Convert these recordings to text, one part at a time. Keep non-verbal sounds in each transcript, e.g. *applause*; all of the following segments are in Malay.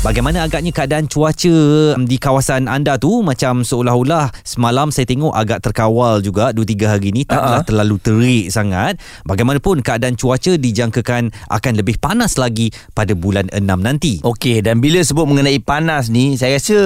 Bagaimana agaknya keadaan cuaca um, di kawasan anda tu macam seolah-olah semalam saya tengok agak terkawal juga 2-3 hari ni taklah uh-huh. terlalu terik sangat. Bagaimanapun keadaan cuaca dijangkakan akan lebih panas lagi pada bulan 6 nanti. Okey dan bila sebut mengenai panas ni saya rasa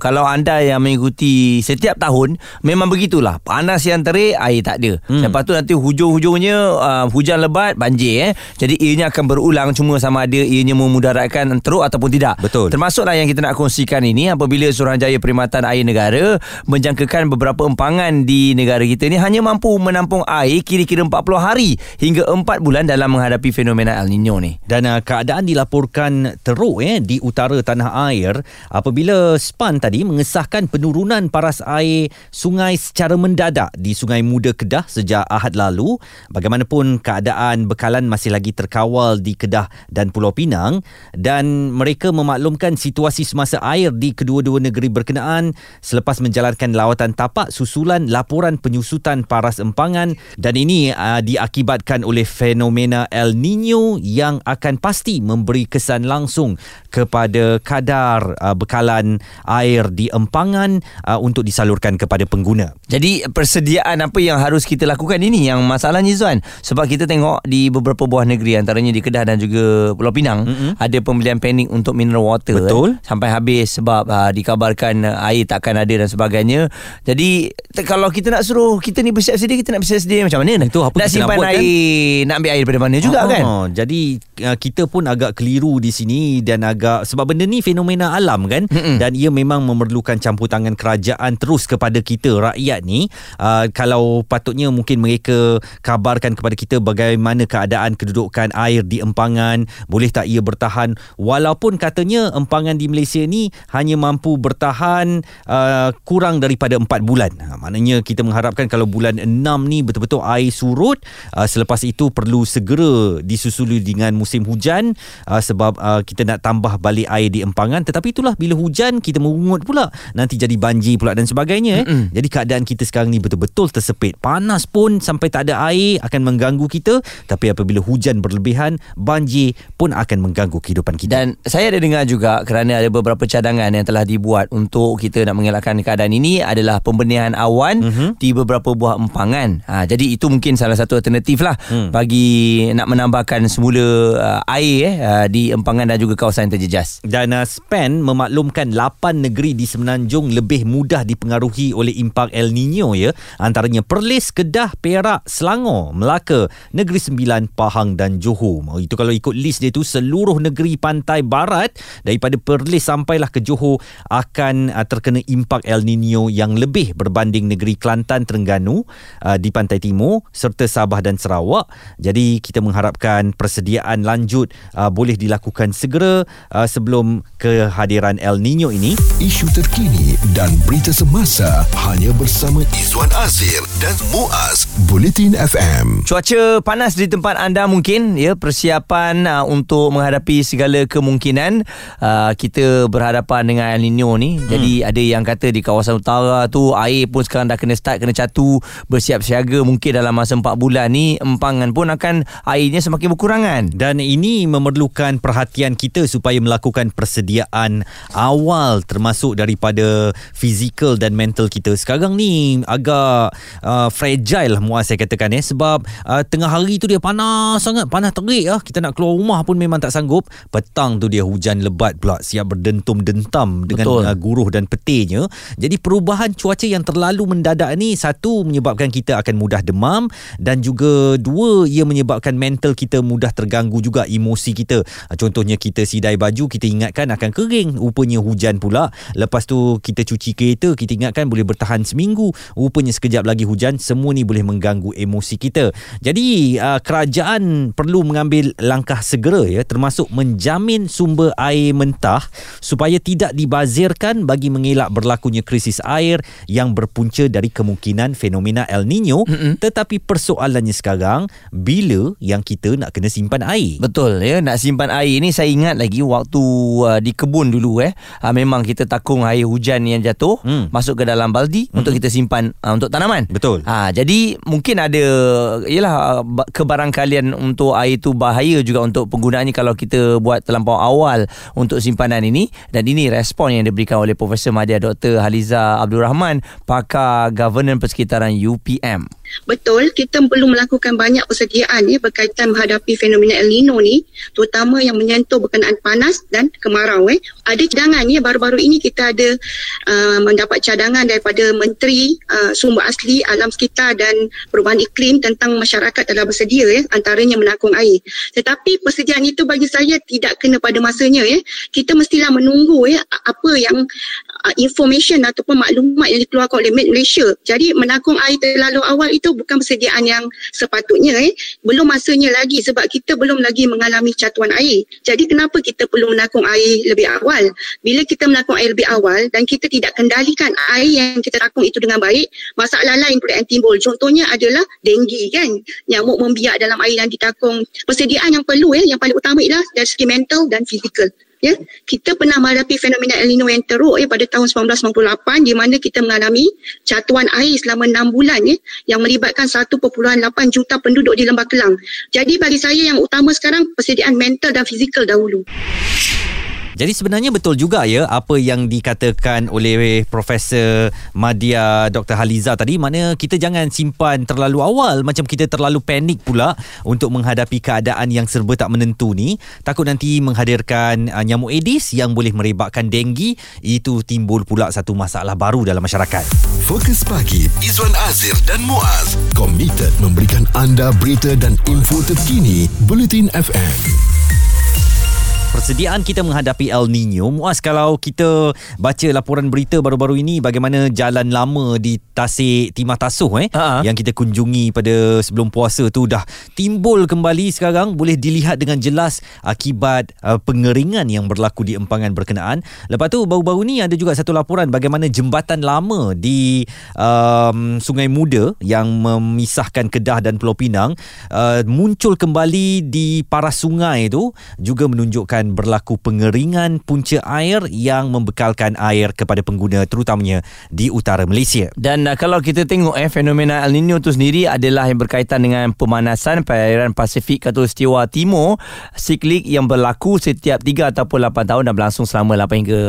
kalau anda yang mengikuti setiap tahun memang begitulah. Panas yang terik air tak ada. Hmm. Lepas tu nanti hujung-hujungnya uh, hujan lebat banjir eh. Jadi ianya akan berulang cuma sama ada ianya memudaratkan teruk ataupun tidak. Betul. Termasuklah yang kita nak kongsikan ini apabila Suruhanjaya Perkhidmatan Air Negara menjangkakan beberapa empangan di negara kita ini hanya mampu menampung air kira-kira 40 hari hingga 4 bulan dalam menghadapi fenomena El Nino ni. Dan uh, keadaan dilaporkan teruk eh di utara tanah air apabila SPAN tadi mengesahkan penurunan paras air sungai secara mendadak di Sungai Muda Kedah sejak Ahad lalu. Bagaimanapun keadaan bekalan masih lagi terkawal di Kedah dan Pulau Pinang dan mereka memak memaklumkan situasi semasa air di kedua-dua negeri berkenaan selepas menjalankan lawatan tapak susulan laporan penyusutan paras empangan dan ini uh, diakibatkan oleh fenomena El Nino yang akan pasti memberi kesan langsung kepada kadar uh, bekalan air di empangan uh, untuk disalurkan kepada pengguna. Jadi persediaan apa yang harus kita lakukan ini yang masalahnya Zuan sebab kita tengok di beberapa buah negeri antaranya di Kedah dan juga Pulau Pinang mm-hmm. ada pembelian panik untuk mineral water Betul. Eh, sampai habis sebab uh, dikabarkan uh, air takkan ada dan sebagainya. Jadi t- kalau kita nak suruh kita ni bersiap sedia kita nak bersiap sedia macam mana? Itu apa nak simpan nak air, kan? nak ambil air daripada mana juga oh, kan? Jadi uh, kita pun agak keliru di sini dan agak sebab benda ni fenomena alam kan Mm-mm. dan ia memang memerlukan campur tangan kerajaan terus kepada kita rakyat ni. Uh, kalau patutnya mungkin mereka kabarkan kepada kita bagaimana keadaan kedudukan air di empangan, boleh tak ia bertahan walaupun katanya Sebenarnya empangan di Malaysia ni hanya mampu bertahan uh, kurang daripada 4 bulan. Ha, maknanya kita mengharapkan kalau bulan 6 ni betul-betul air surut, uh, selepas itu perlu segera disusuli dengan musim hujan uh, sebab uh, kita nak tambah balik air di empangan. Tetapi itulah bila hujan kita mengungut pula nanti jadi banjir pula dan sebagainya. Eh. Jadi keadaan kita sekarang ni betul-betul tersepit. Panas pun sampai tak ada air akan mengganggu kita. Tapi apabila hujan berlebihan, banjir pun akan mengganggu kehidupan kita. Dan saya ada dengar juga kerana ada beberapa cadangan yang telah dibuat untuk kita nak mengelakkan keadaan ini adalah pembenihan awan uh-huh. di beberapa buah empangan. Ha, jadi itu mungkin salah satu alternatif lah hmm. bagi nak menambahkan semula uh, air eh, uh, di empangan dan juga kawasan yang terjejas. Dan uh, SPAN memaklumkan 8 negeri di Semenanjung lebih mudah dipengaruhi oleh impak El Nino ya. Antaranya Perlis, Kedah, Perak, Selangor, Melaka, Negeri Sembilan, Pahang dan Johor. Oh, itu kalau ikut list dia tu seluruh negeri pantai barat daripada Perlis sampailah ke Johor akan uh, terkena impak El Nino yang lebih berbanding negeri Kelantan, Terengganu uh, di pantai timur serta Sabah dan Sarawak. Jadi kita mengharapkan persediaan lanjut uh, boleh dilakukan segera uh, sebelum kehadiran El Nino ini. Isu terkini dan berita semasa hanya bersama Izwan Azir dan Muaz Bulletin FM. Cuaca panas di tempat anda mungkin ya persiapan uh, untuk menghadapi segala kemungkinan uh, kita berhadapan dengan El Nino ni. Hmm. Jadi ada yang kata di kawasan utara tu air pun sekarang dah kena start kena catu bersiap siaga mungkin dalam masa 4 bulan ni empangan pun akan airnya semakin berkurangan. Dan ini memerlukan perhatian kita supaya melakukan persediaan awal termasuk daripada fizikal dan mental kita. Sekarang ni agak uh, fragile lah muas saya katakan ya sebab uh, tengah hari tu dia panas sangat, panas terik ah. Kita nak keluar rumah pun memang tak sanggup. Petang tu dia hujan lebat pula siap berdentum-dentam dengan uh, guruh dan petirnya. Jadi perubahan cuaca yang terlalu mendadak ni satu menyebabkan kita akan mudah demam dan juga dua ia menyebabkan mental kita mudah terganggu juga emosi kita. Uh, contohnya kita sidai baju kita ingatkan akan kering rupanya hujan pula. Lepas tu kita cuci kereta kita ingatkan boleh bertahan seminggu rupanya sekejap lagi hujan semua ni boleh mengganggu emosi kita. Jadi uh, kerajaan perlu mengambil langkah segera ya termasuk menjamin sumber air air mentah supaya tidak dibazirkan bagi mengelak berlakunya krisis air yang berpunca dari kemungkinan fenomena El Nino mm-hmm. tetapi persoalannya sekarang bila yang kita nak kena simpan air? Betul ya. Nak simpan air ni saya ingat lagi waktu uh, di kebun dulu eh. Uh, memang kita takung air hujan yang jatuh mm. masuk ke dalam baldi mm-hmm. untuk kita simpan uh, untuk tanaman. Betul. Ha jadi mungkin ada yalah uh, kebarangkalian untuk air tu bahaya juga untuk penggunaannya kalau kita buat terlampau awal untuk simpanan ini dan ini respon yang diberikan oleh Profesor Madya Dr. Haliza Abdul Rahman pakar governance persekitaran UPM. Betul, kita perlu melakukan banyak persediaan ya, berkaitan menghadapi fenomena El Nino ni, terutama yang menyentuh berkenaan panas dan kemarau. Eh. Ada cadangan ya, baru-baru ini kita ada uh, mendapat cadangan daripada Menteri uh, Sumber Asli Alam Sekitar dan Perubahan Iklim tentang masyarakat telah bersedia ya, antaranya menakung air. Tetapi persediaan itu bagi saya tidak kena pada masanya. Ya. Kita mestilah menunggu ya, apa yang uh, information ataupun maklumat yang dikeluarkan oleh Met Malaysia. Jadi menakung air terlalu awal itu bukan persediaan yang sepatutnya eh. Belum masanya lagi sebab kita belum lagi mengalami catuan air. Jadi kenapa kita perlu menakung air lebih awal? Bila kita menakung air lebih awal dan kita tidak kendalikan air yang kita takung itu dengan baik, masalah lain pula yang timbul. Contohnya adalah denggi kan. Nyamuk membiak dalam air yang ditakung. Persediaan yang perlu eh, yang paling utama ialah dari segi mental dan fizikal ya kita pernah menghadapi fenomena El Nino yang teruk ya pada tahun 1998 di mana kita mengalami catuan air selama 6 bulan ya yang melibatkan 1.8 juta penduduk di Lembah Kelang. Jadi bagi saya yang utama sekarang persediaan mental dan fizikal dahulu. Jadi sebenarnya betul juga ya apa yang dikatakan oleh Profesor Madia Dr. Haliza tadi mana kita jangan simpan terlalu awal macam kita terlalu panik pula untuk menghadapi keadaan yang serba tak menentu ni takut nanti menghadirkan uh, nyamuk Aedes yang boleh merebakkan denggi itu timbul pula satu masalah baru dalam masyarakat. Fokus pagi Izwan Azir dan Muaz komited memberikan anda berita dan info terkini Bulletin FM persediaan kita menghadapi El Nino. Muas kalau kita baca laporan berita baru-baru ini bagaimana jalan lama di Tasik Timah Tasuh eh uh-huh. yang kita kunjungi pada sebelum puasa tu dah timbul kembali sekarang boleh dilihat dengan jelas akibat uh, pengeringan yang berlaku di empangan berkenaan. Lepas tu baru-baru ni ada juga satu laporan bagaimana jembatan lama di um, Sungai Muda yang memisahkan Kedah dan Pulau Pinang uh, muncul kembali di paras sungai tu juga menunjukkan akan berlaku pengeringan punca air yang membekalkan air kepada pengguna terutamanya di utara Malaysia. Dan uh, kalau kita tengok eh fenomena El Nino itu sendiri adalah yang berkaitan dengan pemanasan perairan Pasifik Khatulistiwa Timur siklik yang berlaku setiap 3 ataupun 8 tahun dan berlangsung selama 8 hingga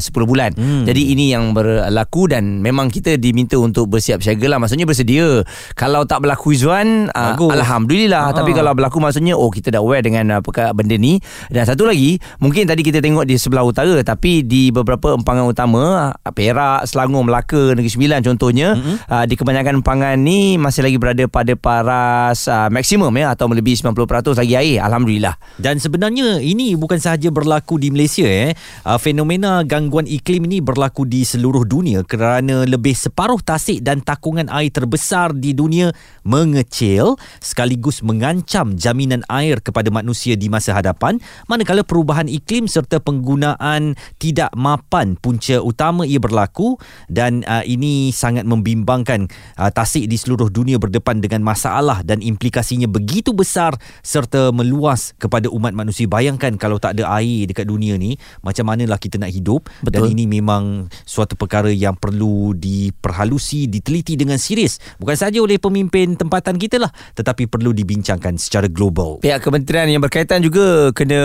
10 uh, bulan. Hmm. Jadi ini yang berlaku dan memang kita diminta untuk bersiap siaga lah. Maksudnya bersedia. Kalau tak berlaku Izzuan, uh, Alhamdulillah. Ha. Tapi kalau berlaku maksudnya oh kita dah aware dengan uh, benda ni. Dan satu lagi mungkin tadi kita tengok di sebelah utara tapi di beberapa empangan utama Perak, Selangor, Melaka, Negeri Sembilan contohnya mm-hmm. uh, di kebanyakan empangan ni masih lagi berada pada paras uh, maksimum ya atau melebihi 90% lagi air alhamdulillah. Dan sebenarnya ini bukan sahaja berlaku di Malaysia eh. Uh, fenomena gangguan iklim ini berlaku di seluruh dunia kerana lebih separuh tasik dan takungan air terbesar di dunia mengecil sekaligus mengancam jaminan air kepada manusia di masa hadapan manakala perubahan iklim serta penggunaan tidak mapan punca utama ia berlaku dan uh, ini sangat membimbangkan uh, tasik di seluruh dunia berdepan dengan masalah dan implikasinya begitu besar serta meluas kepada umat manusia. Bayangkan kalau tak ada air dekat dunia ni macam manalah kita nak hidup. Betul. dan ini memang suatu perkara yang perlu diperhalusi diteliti dengan serius. Bukan saja oleh pemimpin tempatan kita lah tetapi perlu dibincangkan secara global. Pihak kementerian yang berkaitan juga kena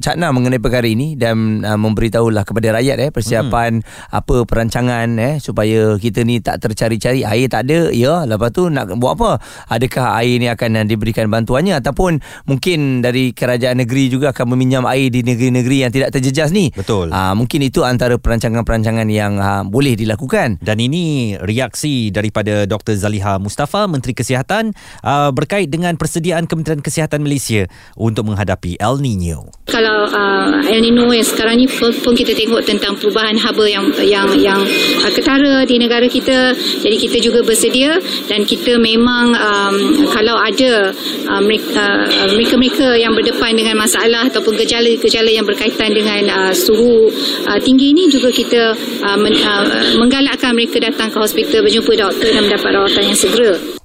cakna mengenai perkara ini dan uh, memberitahulah kepada rakyat eh persiapan hmm. apa perancangan eh supaya kita ni tak tercari-cari air tak ada. Ya lepas tu nak buat apa? Adakah air ni akan uh, diberikan bantuannya? Ataupun mungkin dari kerajaan negeri juga akan meminjam air di negeri-negeri yang tidak terjejas ni? Betul. Uh, mungkin itu antara perancangan-perancangan yang uh, boleh dilakukan. Dan ini reaksi daripada Dr Zaliha Mustafa Menteri Kesihatan uh, berkait dengan persediaan Kementerian Kesihatan Malaysia untuk menghadapi El Nino kalau uh, El Nino yang sekarang ni pun, kita tengok tentang perubahan haba yang yang yang uh, ketara di negara kita jadi kita juga bersedia dan kita memang um, kalau ada uh, mereka, uh, mereka-mereka yang berdepan dengan masalah ataupun gejala-gejala yang berkaitan dengan uh, suhu uh, tinggi ini juga kita uh, men, uh, menggalakkan mereka datang ke hospital berjumpa doktor dan mendapat rawatan yang segera.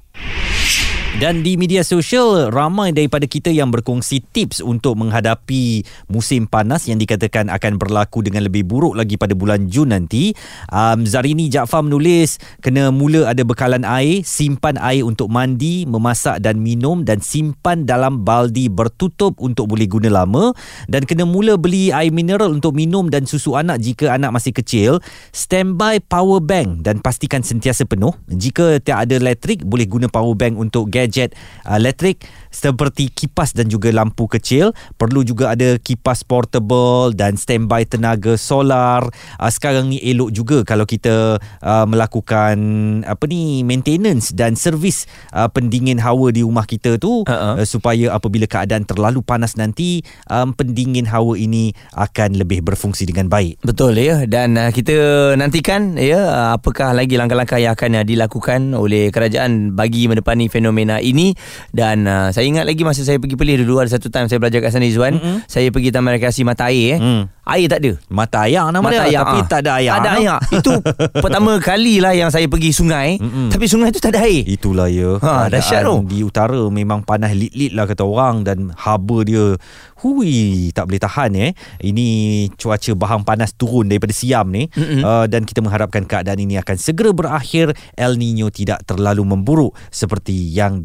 Dan di media sosial ramai daripada kita yang berkongsi tips untuk menghadapi musim panas yang dikatakan akan berlaku dengan lebih buruk lagi pada bulan Jun nanti. Um, Zarini Jaafar menulis kena mula ada bekalan air, simpan air untuk mandi, memasak dan minum dan simpan dalam baldi bertutup untuk boleh guna lama dan kena mula beli air mineral untuk minum dan susu anak jika anak masih kecil. Standby power bank dan pastikan sentiasa penuh. Jika tak ada elektrik boleh guna power bank untuk gadget gadget uh, elektrik seperti kipas dan juga lampu kecil. Perlu juga ada kipas portable dan standby tenaga solar. Uh, sekarang ni elok juga kalau kita uh, melakukan apa ni maintenance dan servis uh, pendingin hawa di rumah kita tu uh-huh. uh, supaya apabila keadaan terlalu panas nanti um, pendingin hawa ini akan lebih berfungsi dengan baik. Betul ya. Dan uh, kita nantikan ya uh, apakah lagi langkah-langkah yang akan uh, dilakukan oleh kerajaan bagi mendepani fenomena ini dan uh, saya ingat lagi masa saya pergi pelih dulu ada satu time saya belajar kat sana Izwan mm-hmm. saya pergi taman rekreasi mata air eh. Mm. air tak ada. Mata air nama mata dia? Air, tapi ha. tak ada air tak ada air itu *laughs* pertama kali lah yang saya pergi sungai. Mm-hmm. tapi sungai tu tak ada air. Itulah ya. Ha, dahsyat tu. di utara memang panas lit-lit lah kata orang dan haba dia hui tak boleh tahan eh. Ini cuaca bahang panas turun daripada siam ni. Mm-hmm. uh, dan kita mengharapkan keadaan ini akan segera berakhir. El Nino tidak terlalu memburuk seperti yang